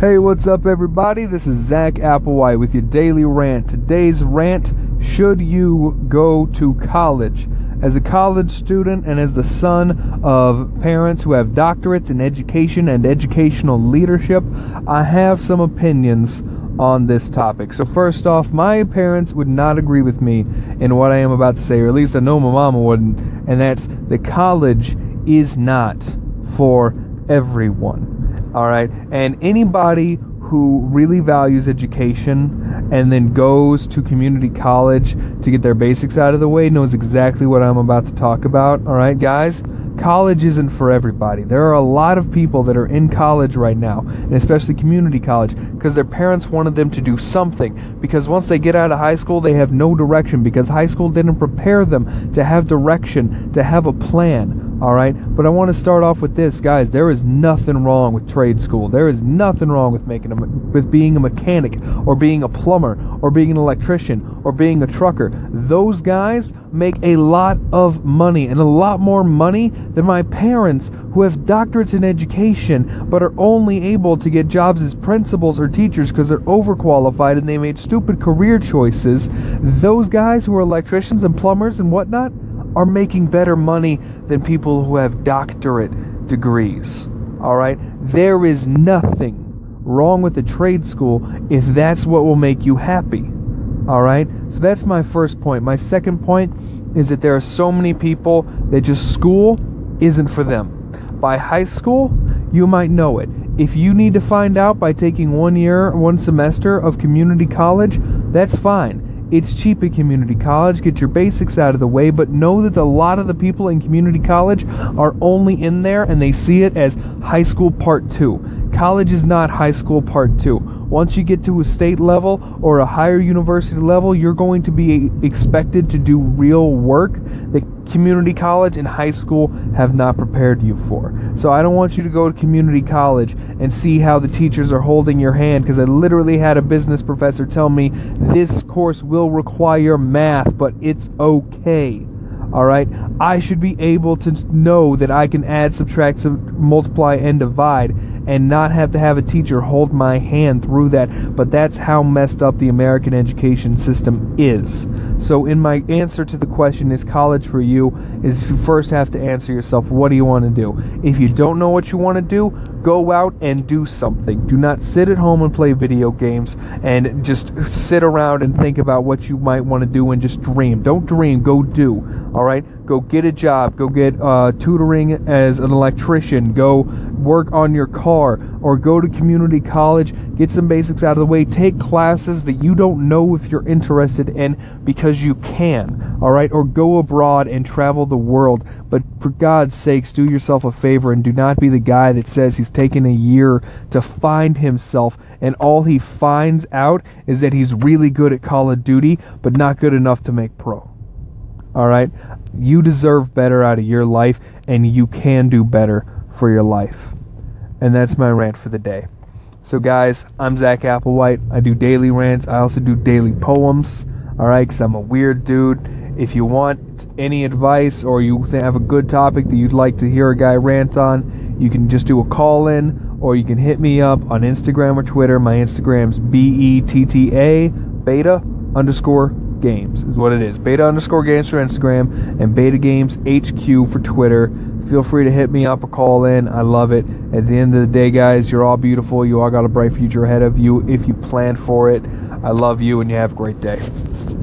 Hey, what's up, everybody? This is Zach Applewhite with your daily rant. Today's rant Should you go to college? As a college student and as the son of parents who have doctorates in education and educational leadership, I have some opinions on this topic. So, first off, my parents would not agree with me in what I am about to say, or at least I know my mama wouldn't, and that's that college is not for everyone. All right. And anybody who really values education and then goes to community college to get their basics out of the way knows exactly what I'm about to talk about. All right, guys? College isn't for everybody. There are a lot of people that are in college right now, and especially community college, because their parents wanted them to do something. Because once they get out of high school, they have no direction, because high school didn't prepare them to have direction, to have a plan. All right, but I want to start off with this, guys. There is nothing wrong with trade school. There is nothing wrong with making a, with being a mechanic or being a plumber or being an electrician or being a trucker. Those guys make a lot of money and a lot more money than my parents who have doctorates in education but are only able to get jobs as principals or teachers because they're overqualified and they made stupid career choices. Those guys who are electricians and plumbers and whatnot are making better money than people who have doctorate degrees. All right? There is nothing wrong with the trade school if that's what will make you happy. All right? So that's my first point. My second point is that there are so many people that just school isn't for them. By high school, you might know it. If you need to find out by taking one year, one semester of community college, that's fine it's cheap at community college. Get your basics out of the way, but know that a lot of the people in community college are only in there and they see it as high school part two. College is not high school part two. Once you get to a state level or a higher university level, you're going to be expected to do real work community college and high school have not prepared you for. So I don't want you to go to community college and see how the teachers are holding your hand because I literally had a business professor tell me this course will require math, but it's okay. All right, I should be able to know that I can add, subtract, multiply, and divide and not have to have a teacher hold my hand through that. But that's how messed up the American education system is. So, in my answer to the question, is college for you? Is you first have to answer yourself, what do you want to do? If you don't know what you want to do, go out and do something. Do not sit at home and play video games and just sit around and think about what you might want to do and just dream. Don't dream, go do. All right? Go get a job. Go get uh, tutoring as an electrician. Go work on your car or go to community college, get some basics out of the way, take classes that you don't know if you're interested in because you can, all right? Or go abroad and travel the world. But for God's sakes, do yourself a favor and do not be the guy that says he's taken a year to find himself and all he finds out is that he's really good at Call of Duty but not good enough to make pro. All right? You deserve better out of your life and you can do better for your life. And that's my rant for the day. So, guys, I'm Zach Applewhite. I do daily rants. I also do daily poems. All right, because I'm a weird dude. If you want any advice or you have a good topic that you'd like to hear a guy rant on, you can just do a call in or you can hit me up on Instagram or Twitter. My Instagram's B E T T A beta underscore games is what it is. Beta underscore games for Instagram and beta games HQ for Twitter feel free to hit me up or call in. I love it. At the end of the day, guys, you're all beautiful. You all got a bright future ahead of you if you plan for it. I love you and you have a great day.